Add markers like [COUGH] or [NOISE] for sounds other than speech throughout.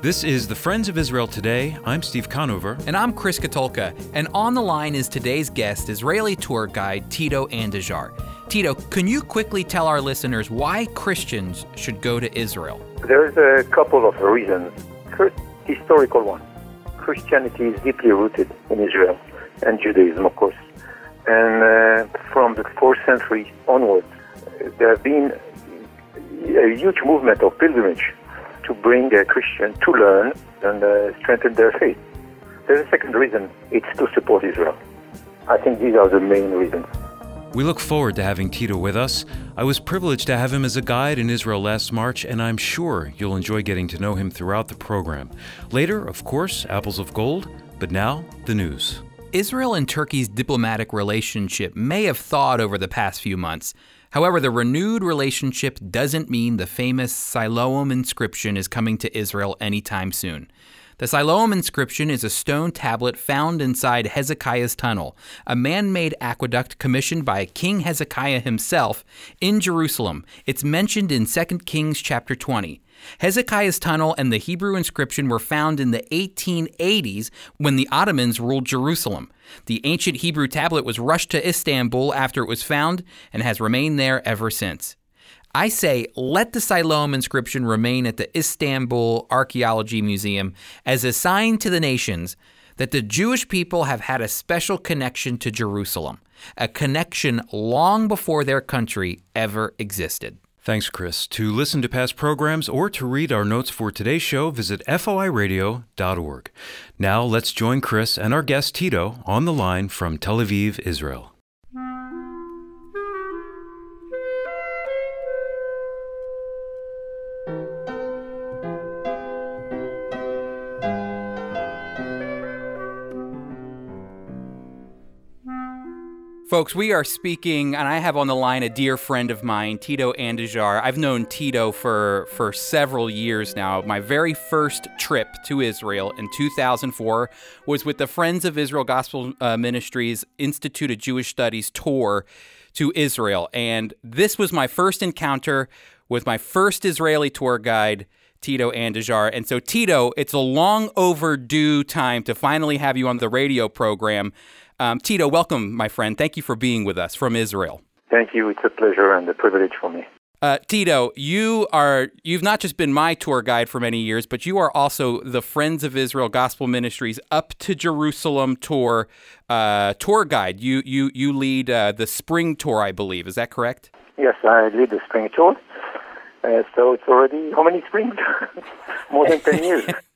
This is the Friends of Israel Today. I'm Steve Conover. And I'm Chris Katulka. And on the line is today's guest, Israeli tour guide Tito Andujar. Tito, can you quickly tell our listeners why Christians should go to Israel? There's a couple of reasons. First, historical one. Christianity is deeply rooted in Israel and Judaism, of course. And uh, from the 4th century onwards, there have been a huge movement of pilgrimage to bring a Christian to learn and uh, strengthen their faith. There's a second reason it's to support Israel. I think these are the main reasons. We look forward to having Tito with us. I was privileged to have him as a guide in Israel last March, and I'm sure you'll enjoy getting to know him throughout the program. Later, of course, Apples of Gold, but now, the news. Israel and Turkey's diplomatic relationship may have thawed over the past few months. However, the renewed relationship doesn't mean the famous Siloam inscription is coming to Israel anytime soon. The Siloam inscription is a stone tablet found inside Hezekiah's tunnel, a man made aqueduct commissioned by King Hezekiah himself in Jerusalem. It's mentioned in 2 Kings chapter 20. Hezekiah's tunnel and the Hebrew inscription were found in the 1880s when the Ottomans ruled Jerusalem. The ancient Hebrew tablet was rushed to Istanbul after it was found and has remained there ever since. I say let the Siloam inscription remain at the Istanbul Archaeology Museum as a sign to the nations that the Jewish people have had a special connection to Jerusalem, a connection long before their country ever existed. Thanks, Chris. To listen to past programs or to read our notes for today's show, visit foiradio.org. Now let's join Chris and our guest Tito on the line from Tel Aviv, Israel. Folks, we are speaking, and I have on the line a dear friend of mine, Tito Andujar. I've known Tito for, for several years now. My very first trip to Israel in 2004 was with the Friends of Israel Gospel uh, Ministries Institute of Jewish Studies tour to Israel. And this was my first encounter with my first Israeli tour guide, Tito Andujar. And so, Tito, it's a long overdue time to finally have you on the radio program. Um, Tito, welcome, my friend. Thank you for being with us from Israel. Thank you. It's a pleasure and a privilege for me. Uh, Tito, you are you've not just been my tour guide for many years, but you are also the Friends of Israel Gospel Ministries up to Jerusalem tour uh, tour guide. You you you lead uh, the spring tour, I believe. Is that correct? Yes, I lead the spring tour. Uh, so it's already how many springs? [LAUGHS] More than ten years. [LAUGHS]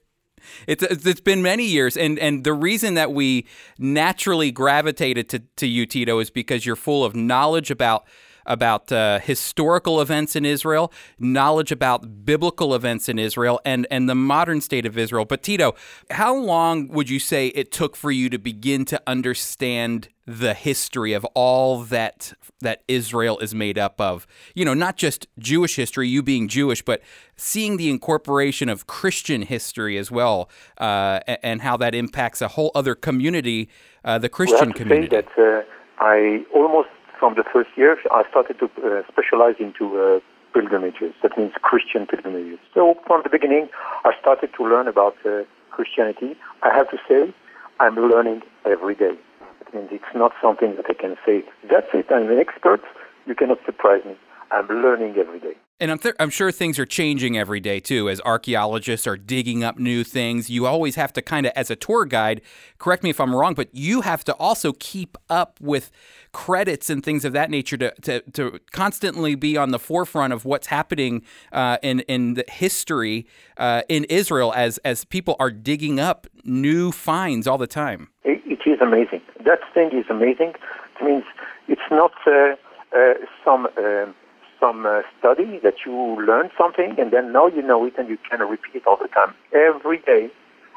It's it's been many years, and and the reason that we naturally gravitated to to you, Tito, is because you're full of knowledge about about uh, historical events in Israel, knowledge about biblical events in Israel, and and the modern state of Israel. But Tito, how long would you say it took for you to begin to understand the history of all that that Israel is made up of? You know, not just Jewish history, you being Jewish, but seeing the incorporation of Christian history as well, uh, and how that impacts a whole other community, uh, the Christian community. That uh, I almost from the first year, I started to uh, specialize into uh, pilgrimages. That means Christian pilgrimages. So from the beginning, I started to learn about uh, Christianity. I have to say, I'm learning every day. That means it's not something that I can say, that's it, I'm an expert. You cannot surprise me. I'm learning every day. And I'm, th- I'm sure things are changing every day too. As archaeologists are digging up new things, you always have to kind of, as a tour guide, correct me if I'm wrong, but you have to also keep up with credits and things of that nature to, to, to constantly be on the forefront of what's happening uh, in, in the history uh, in Israel as, as people are digging up new finds all the time. it, it is amazing. That thing is amazing. It means it's not uh, uh some um, some uh, study that you learn something and then now you know it and you can repeat it all the time. Every day,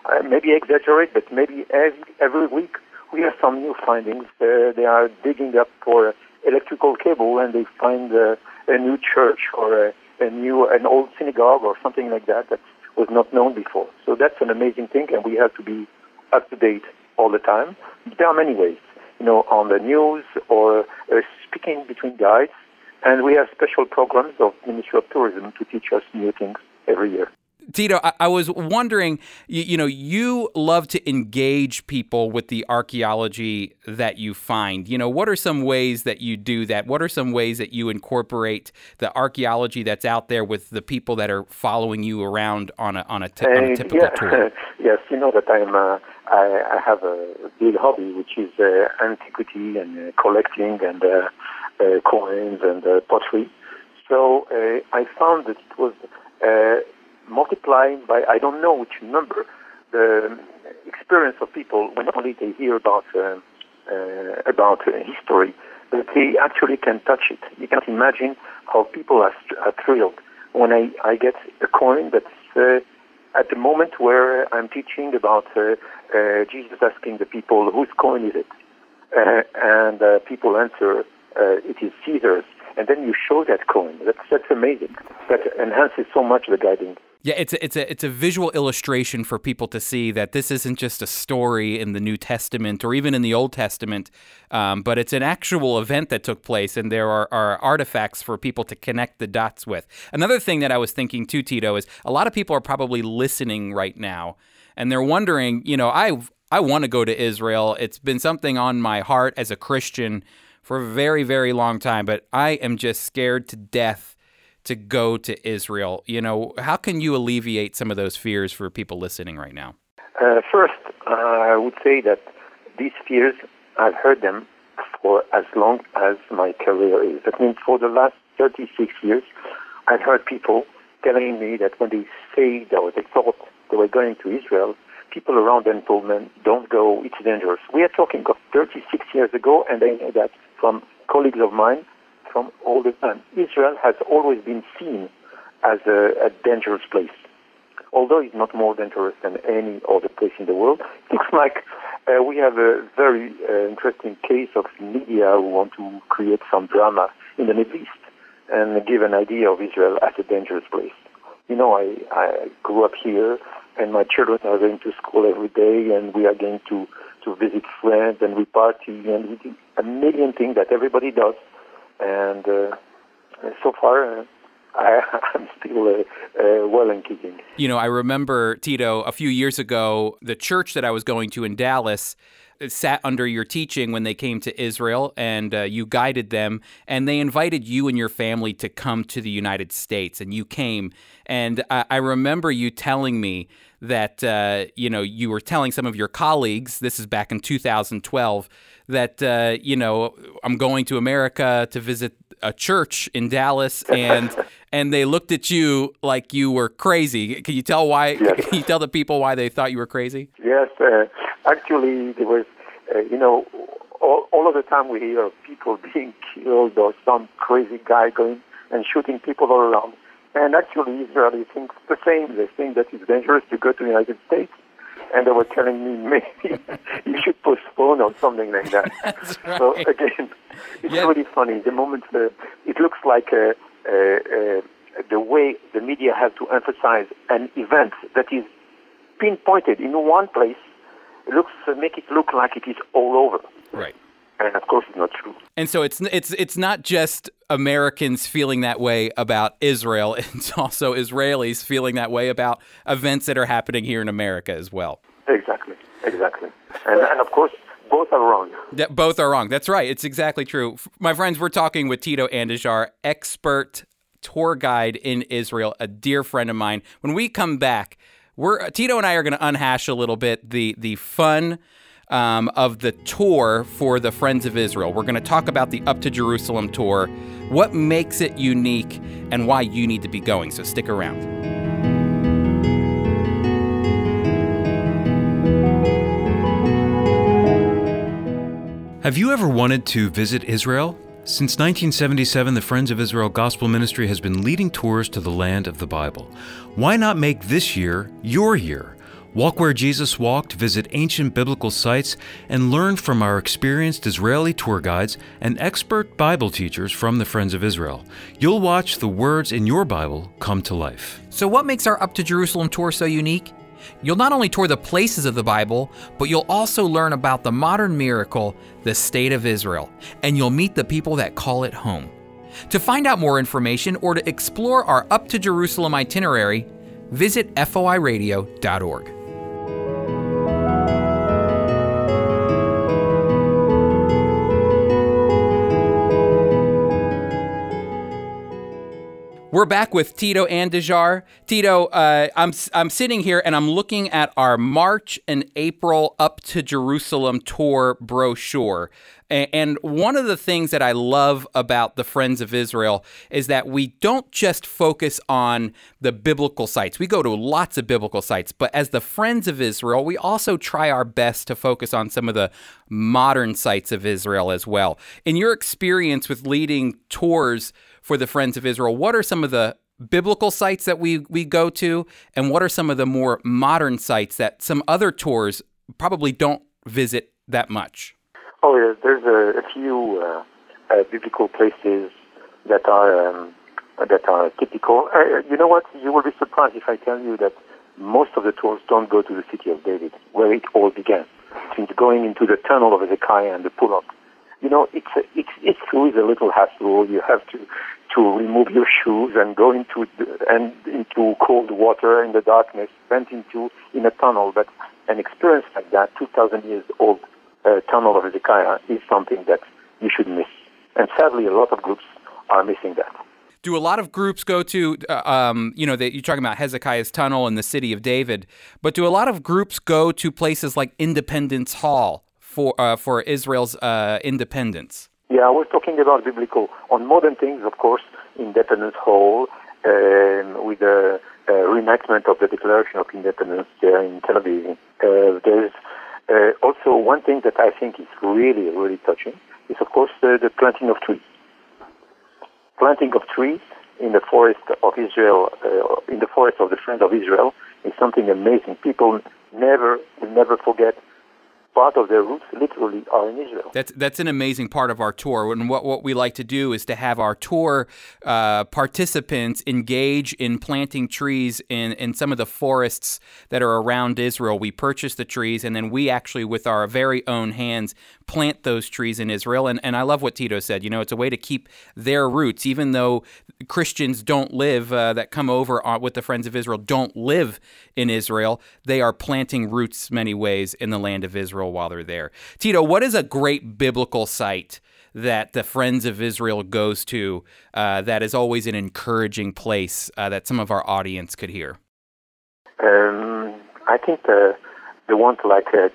uh, maybe exaggerate, but maybe every, every week we have some new findings. Uh, they are digging up for electrical cable and they find uh, a new church or a, a new an old synagogue or something like that that was not known before. So that's an amazing thing, and we have to be up to date all the time. There are many ways, you know, on the news or uh, speaking between guides and we have special programs of Ministry of Tourism to teach us new things every year. Tito, I, I was wondering, you, you, know, you love to engage people with the archaeology that you find. You know, what are some ways that you do that? What are some ways that you incorporate the archaeology that's out there with the people that are following you around on a on a, t- on a typical yeah. tour? [LAUGHS] yes, you know that I'm. Uh, I, I, have a big hobby, which is uh, antiquity and uh, collecting and uh, uh, coins and pottery. So I found that it was multiplying by I don't know which number the experience of people when only they hear about uh, uh, about uh, history, but they actually can touch it. You can imagine how people are, are thrilled when I, I get a coin that's uh, at the moment where I'm teaching about uh, uh, Jesus asking the people whose coin is it, and people answer it is Caesar's and then you show that coin. That's that's amazing. That enhances so much the guiding. Yeah, it's a, it's a it's a visual illustration for people to see that this isn't just a story in the New Testament or even in the Old Testament, um, but it's an actual event that took place, and there are, are artifacts for people to connect the dots with. Another thing that I was thinking too, Tito, is a lot of people are probably listening right now, and they're wondering, you know, I I want to go to Israel. It's been something on my heart as a Christian for a very very long time, but I am just scared to death to go to Israel. You know, how can you alleviate some of those fears for people listening right now? Uh, first, uh, I would say that these fears, I've heard them for as long as my career is. That means for the last 36 years, I've heard people telling me that when they say or they thought they were going to Israel, people around them told them, don't go, it's dangerous. We are talking of 36 years ago, and I know that from colleagues of mine from all the time. Israel has always been seen as a, a dangerous place. Although it's not more dangerous than any other place in the world, it [LAUGHS] looks like uh, we have a very uh, interesting case of media who want to create some drama in the Middle East and give an idea of Israel as a dangerous place. You know, I, I grew up here, and my children are going to school every day, and we are going to, to visit friends, and we party, and we do a million things that everybody does and uh, so far. Uh, I, [LAUGHS] am still uh, uh, well and kicking. You know, I remember, Tito, a few years ago, the church that I was going to in Dallas sat under your teaching when they came to Israel and uh, you guided them and they invited you and your family to come to the United States and you came and I, I remember you telling me that uh, you know you were telling some of your colleagues this is back in 2012 that uh, you know I'm going to America to visit a church in Dallas, [LAUGHS] and and they looked at you like you were crazy. Can you tell why? Yes. Can you tell the people why they thought you were crazy? Yes, uh, actually, there was uh, you know all, all of the time we hear of people [LAUGHS] being killed or some crazy guy going and shooting people all around. And actually, Israelis think the same. They think that it's dangerous to go to the United States and they were telling me maybe [LAUGHS] you should postpone or something like that. [LAUGHS] right. So again, it's really funny. The moment uh, it looks like uh, uh, uh, the way the media has to emphasize an event that is pinpointed in one place, looks uh, make it look like it is all over. Right and of course it's not true. And so it's it's it's not just Americans feeling that way about Israel; [LAUGHS] it's also Israelis feeling that way about events that are happening here in America as well. Exactly, exactly, and and of course. Both are wrong. Yeah, both are wrong. That's right. It's exactly true. My friends, we're talking with Tito Andujar, expert tour guide in Israel, a dear friend of mine. When we come back, we're Tito and I are going to unhash a little bit the the fun um, of the tour for the Friends of Israel. We're going to talk about the Up to Jerusalem tour, what makes it unique, and why you need to be going. So stick around. Have you ever wanted to visit Israel? Since 1977, the Friends of Israel Gospel Ministry has been leading tours to the land of the Bible. Why not make this year your year? Walk where Jesus walked, visit ancient biblical sites, and learn from our experienced Israeli tour guides and expert Bible teachers from the Friends of Israel. You'll watch the words in your Bible come to life. So, what makes our Up to Jerusalem tour so unique? You'll not only tour the places of the Bible, but you'll also learn about the modern miracle, the State of Israel, and you'll meet the people that call it home. To find out more information or to explore our Up to Jerusalem itinerary, visit foiradio.org. We're back with Tito Andujar. Tito, uh, I'm I'm sitting here and I'm looking at our March and April up to Jerusalem tour brochure. And one of the things that I love about the Friends of Israel is that we don't just focus on the biblical sites. We go to lots of biblical sites, but as the Friends of Israel, we also try our best to focus on some of the modern sites of Israel as well. In your experience with leading tours for the Friends of Israel. What are some of the biblical sites that we, we go to, and what are some of the more modern sites that some other tours probably don't visit that much? Oh, yeah, there's a, a few uh, uh, biblical places that are um, that are typical. Uh, you know what? You will be surprised if I tell you that most of the tours don't go to the city of David, where it all began. Since going into the tunnel of Hezekiah and the pull-up, you know, it's a, it's it's always a little hassle. You have to to remove your shoes and go into and into cold water in the darkness, went into in a tunnel. But an experience like that, 2,000 years old uh, tunnel of Hezekiah, is something that you should miss. And sadly, a lot of groups are missing that. Do a lot of groups go to, uh, um, you know, that you're talking about Hezekiah's tunnel and the city of David, but do a lot of groups go to places like Independence Hall for uh, for Israel's uh, independence? Yeah, was talking about biblical. On modern things, of course, Independence Hall, um, with the uh, reenactment of the Declaration of Independence there in Tel Aviv. Uh, there's uh, also one thing that I think is really, really touching is, of course, the planting of trees. Planting of trees in the forest of Israel, uh, in the forest of the Friends of Israel, is something amazing. People never will never forget part of their roots literally are in Israel. That's that's an amazing part of our tour. And what, what we like to do is to have our tour uh, participants engage in planting trees in, in some of the forests that are around Israel. We purchase the trees and then we actually, with our very own hands, plant those trees in Israel. And, and I love what Tito said. You know, it's a way to keep their roots, even though Christians don't live, uh, that come over with the Friends of Israel, don't live in Israel. They are planting roots many ways in the land of Israel while they're there. Tito, what is a great biblical site? that the Friends of Israel goes to uh, that is always an encouraging place uh, that some of our audience could hear? Um, I think the, the ones like uh,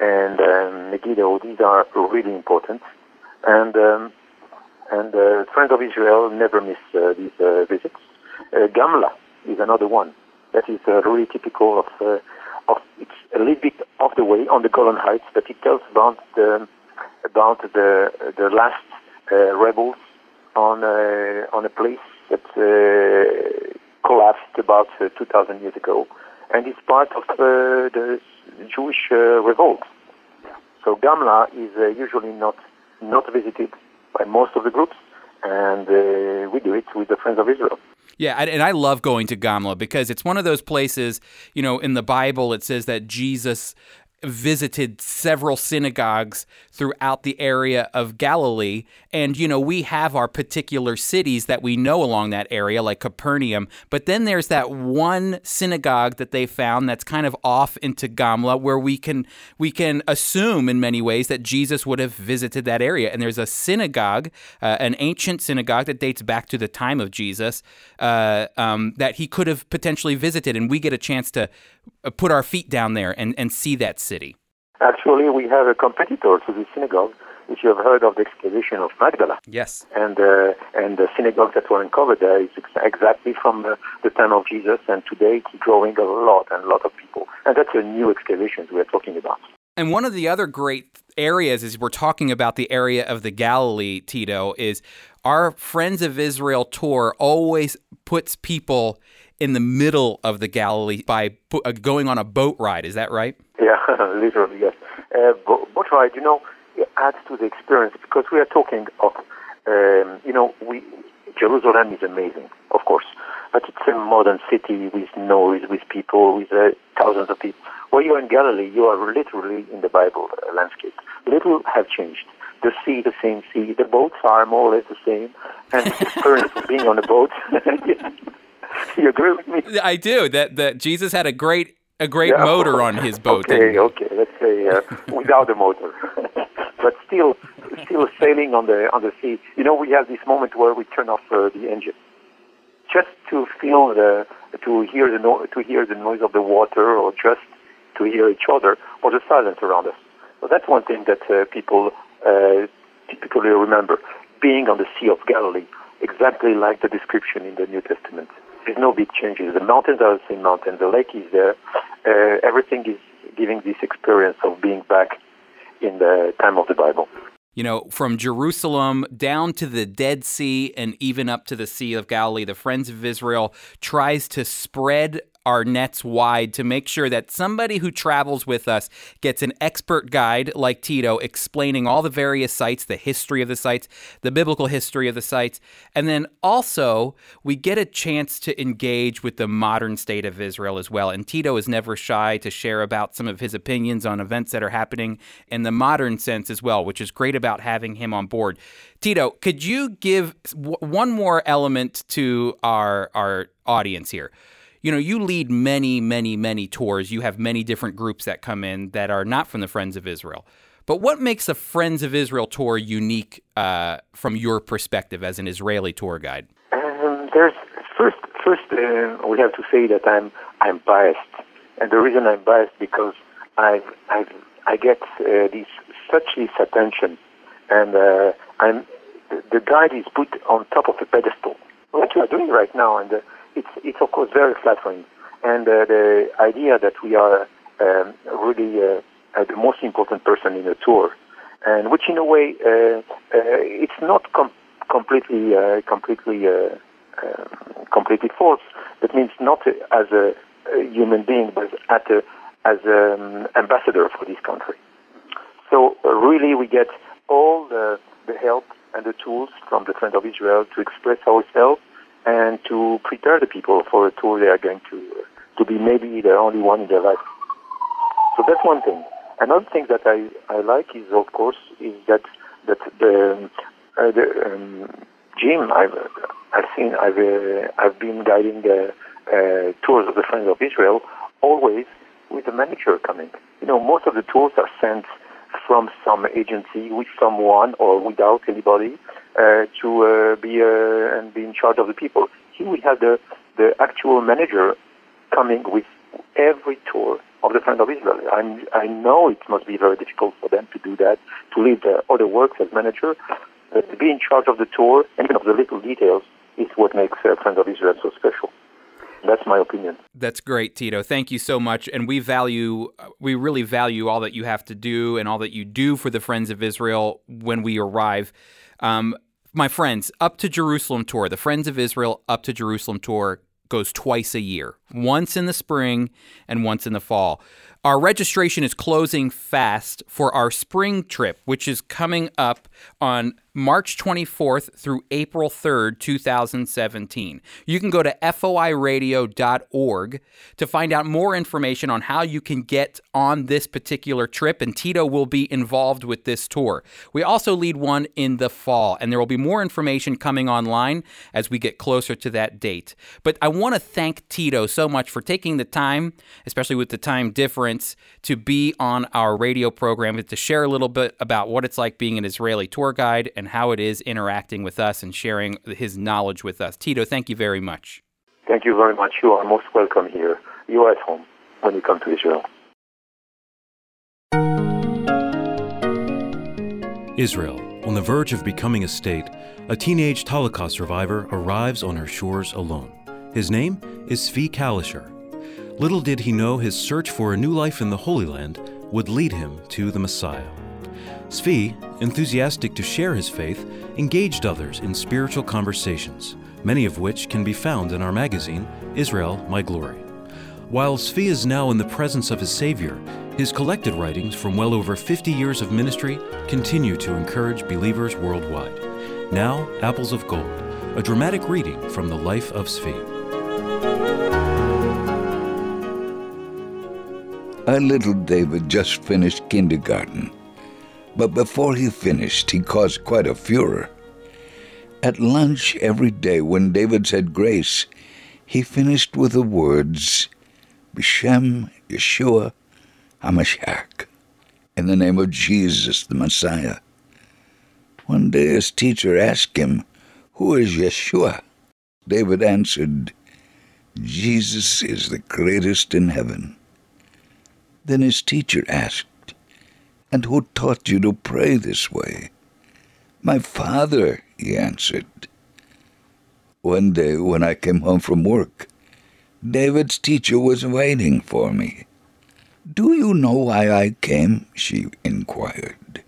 and um, Megiddo, these are really important. And um, and uh, Friends of Israel never miss uh, these uh, visits. Uh, Gamla is another one that is uh, really typical of uh, of it's a little bit off the way on the Golan Heights, but it tells about the about the the last rebels on on a place that collapsed about 2,000 years ago, and it's part of the Jewish uh, revolt. So Gamla is uh, usually not not visited by most of the groups, and uh, we do it with the Friends of Israel. Yeah, and I love going to Gamla because it's one of those places, you know, in the Bible it says that Jesus visited several synagogues throughout the area of Galilee. And, you know, we have our particular cities that we know along that area, like Capernaum. But then there's that one synagogue that they found that's kind of off into Gamla where we can we can assume in many ways that Jesus would have visited that area. And there's a synagogue, uh, an ancient synagogue that dates back to the time of Jesus, uh, um, that he could have potentially visited. And we get a chance to uh, put our feet down there and, and see that city. Actually, we have a competitor to the synagogue. If you have heard of the excavation of Magdala, yes, and uh, and the synagogues that were uncovered there is ex- exactly from the, the time of Jesus, and today it's growing a lot and a lot of people, and that's a new excavation we are talking about. And one of the other great areas is we're talking about the area of the Galilee, Tito, is our Friends of Israel tour always puts people in the middle of the Galilee by uh, going on a boat ride. Is that right? Yeah, [LAUGHS] literally, yes. Uh, boat ride, you know, it adds to the experience because we are talking of, um, you know, we Jerusalem is amazing, of course, but it's a modern city with noise, with people, with uh, thousands of people. Where you are in Galilee, you are literally in the Bible uh, landscape. Little have changed. The sea, the same sea. The boats are more or less the same, and the [LAUGHS] experience of being on a boat [LAUGHS] you agree with me? I do. That that Jesus had a great a great yeah. motor on his boat. Okay, okay. Let's say uh, [LAUGHS] without a motor, [LAUGHS] but still, still sailing on the on the sea. You know, we have this moment where we turn off uh, the engine, just to feel the to hear the no- to hear the noise of the water, or just to hear each other, or the silence around us. So that's one thing that uh, people uh, typically remember: being on the Sea of Galilee, exactly like the description in the New Testament. There's no big changes. The mountains are the same mountains. The lake is there. Uh, everything is giving this experience of being back in the time of the Bible. You know, from Jerusalem down to the Dead Sea and even up to the Sea of Galilee, the Friends of Israel tries to spread our nets wide to make sure that somebody who travels with us gets an expert guide like Tito explaining all the various sites, the history of the sites, the biblical history of the sites, and then also we get a chance to engage with the modern state of Israel as well. And Tito is never shy to share about some of his opinions on events that are happening in the modern sense as well, which is great about having him on board. Tito, could you give one more element to our our audience here? You know, you lead many, many, many tours. You have many different groups that come in that are not from the Friends of Israel. But what makes a Friends of Israel tour unique uh, from your perspective as an Israeli tour guide? Um, there's first, first uh, we have to say that I'm I'm biased, and the reason I'm biased because I've, I've I get uh, this such this attention, and uh, I'm the guide is put on top of a pedestal. What you are doing right now, and uh, it's, it's of course very flattering. And uh, the idea that we are um, really uh, the most important person in the tour, and which in a way uh, uh, it's not com- completely uh, completely completely false. That means not as a, human being, but as a, as an um, ambassador for this country. So really, we get all the, the help and the tools from the Friend of Israel to express ourselves and to prepare the people for a tour they are going to to be maybe the only one in their life. So that's one thing. Another thing that I, I like is of course is that that the, uh, the um, Jim I've I've seen I've uh, I've been guiding the uh, tours of the Friends of Israel always with a manager coming. You know most of the tours are sent from some agency with someone or without anybody uh, to uh, be uh, and be in charge of the people. Here we have the the actual manager coming with every tour of the Friend of Israel. I'm, I know it must be very difficult for them to do that, to leave the other works as manager, but to be in charge of the tour and of the little details is what makes uh, Friends of Israel so special. That's my opinion. That's great, Tito. Thank you so much. And we value, we really value all that you have to do and all that you do for the Friends of Israel when we arrive. Um, my friends, Up to Jerusalem tour, the Friends of Israel Up to Jerusalem tour goes twice a year, once in the spring and once in the fall. Our registration is closing fast for our spring trip, which is coming up on March 24th through April 3rd, 2017. You can go to foiradio.org to find out more information on how you can get on this particular trip, and Tito will be involved with this tour. We also lead one in the fall, and there will be more information coming online as we get closer to that date. But I want to thank Tito so much for taking the time, especially with the time difference, to be on our radio program and to share a little bit about what it's like being an Israeli tour guide and how it is interacting with us and sharing his knowledge with us. Tito, thank you very much. Thank you very much. You are most welcome here. You are at home when you come to Israel. Israel, on the verge of becoming a state, a teenage Holocaust survivor arrives on her shores alone. His name is Zvi Kalisher. Little did he know his search for a new life in the Holy Land would lead him to the Messiah. Zvi, enthusiastic to share his faith, engaged others in spiritual conversations, many of which can be found in our magazine, Israel My Glory. While Zvi is now in the presence of his Savior, his collected writings from well over 50 years of ministry continue to encourage believers worldwide. Now, Apples of Gold, a dramatic reading from the life of Zvi. Our little David just finished kindergarten. But before he finished, he caused quite a furor. At lunch every day, when David said grace, he finished with the words, B'Shem Yeshua HaMashiach, in the name of Jesus the Messiah. One day his teacher asked him, Who is Yeshua? David answered, Jesus is the greatest in heaven. Then his teacher asked, And who taught you to pray this way? My father, he answered. One day when I came home from work, David's teacher was waiting for me. Do you know why I came? she inquired.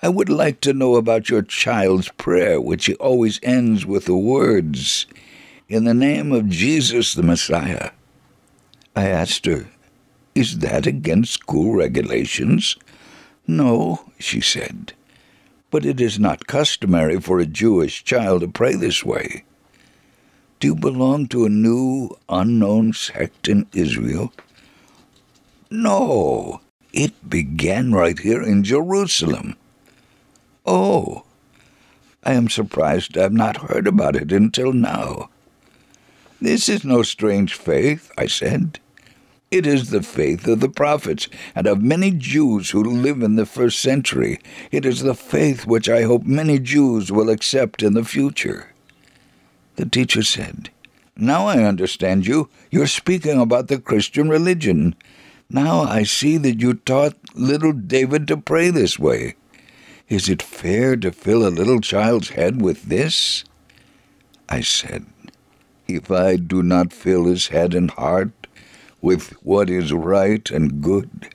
I would like to know about your child's prayer, which always ends with the words, In the name of Jesus the Messiah. I asked her, Is that against school regulations? No, she said, but it is not customary for a Jewish child to pray this way. Do you belong to a new, unknown sect in Israel? No, it began right here in Jerusalem. Oh, I am surprised I have not heard about it until now. This is no strange faith, I said. It is the faith of the prophets and of many Jews who live in the first century. It is the faith which I hope many Jews will accept in the future. The teacher said, Now I understand you. You're speaking about the Christian religion. Now I see that you taught little David to pray this way. Is it fair to fill a little child's head with this? I said, If I do not fill his head and heart with what is right and good,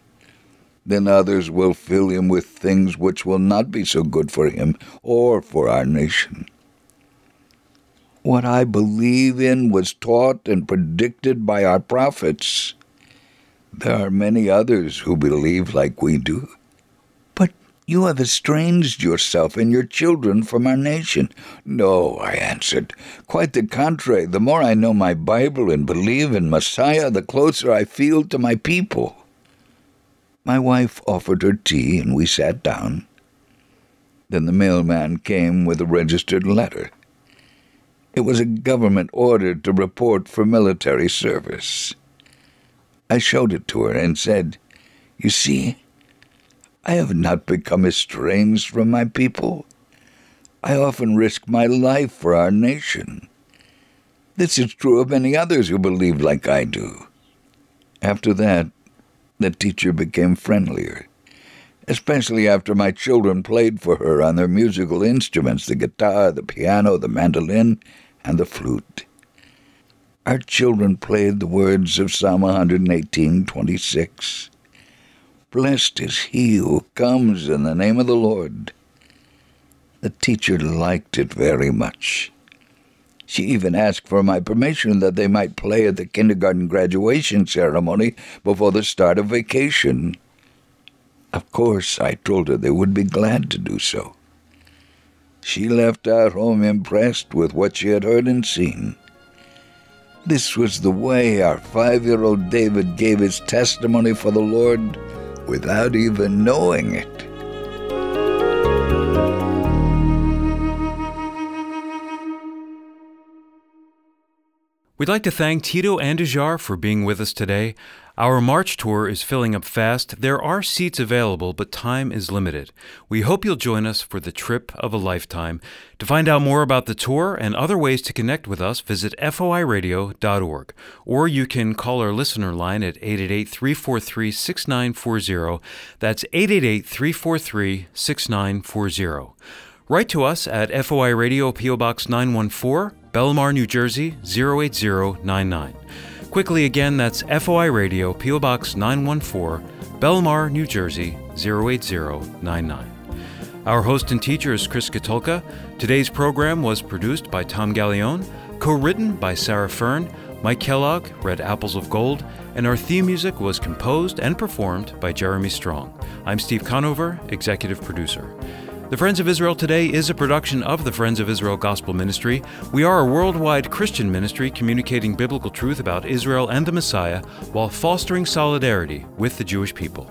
then others will fill him with things which will not be so good for him or for our nation. What I believe in was taught and predicted by our prophets. There are many others who believe like we do. You have estranged yourself and your children from our nation. No, I answered. Quite the contrary. The more I know my Bible and believe in Messiah, the closer I feel to my people. My wife offered her tea, and we sat down. Then the mailman came with a registered letter. It was a government order to report for military service. I showed it to her and said, You see, I have not become estranged from my people. I often risk my life for our nation. This is true of many others who believe like I do. After that, the teacher became friendlier, especially after my children played for her on their musical instruments the guitar, the piano, the mandolin, and the flute our children played the words of Psalm 118:26. Blessed is he who comes in the name of the Lord. The teacher liked it very much. She even asked for my permission that they might play at the kindergarten graduation ceremony before the start of vacation. Of course, I told her they would be glad to do so. She left our home impressed with what she had heard and seen. This was the way our five year old David gave his testimony for the Lord without even knowing it. We'd like to thank Tito Andujar for being with us today. Our March tour is filling up fast. There are seats available, but time is limited. We hope you'll join us for the trip of a lifetime. To find out more about the tour and other ways to connect with us, visit foiradio.org. Or you can call our listener line at 888 343 6940. That's 888 343 6940. Write to us at FOI Radio PO Box 914, Bellmawr, New Jersey 08099. Quickly again, that's FOI Radio, P.O. Box 914, Bellmawr, New Jersey 08099. Our host and teacher is Chris Katulka. Today's program was produced by Tom Gallione, co written by Sarah Fern. Mike Kellogg read Apples of Gold, and our theme music was composed and performed by Jeremy Strong. I'm Steve Conover, executive producer. The Friends of Israel Today is a production of the Friends of Israel Gospel Ministry. We are a worldwide Christian ministry communicating biblical truth about Israel and the Messiah while fostering solidarity with the Jewish people.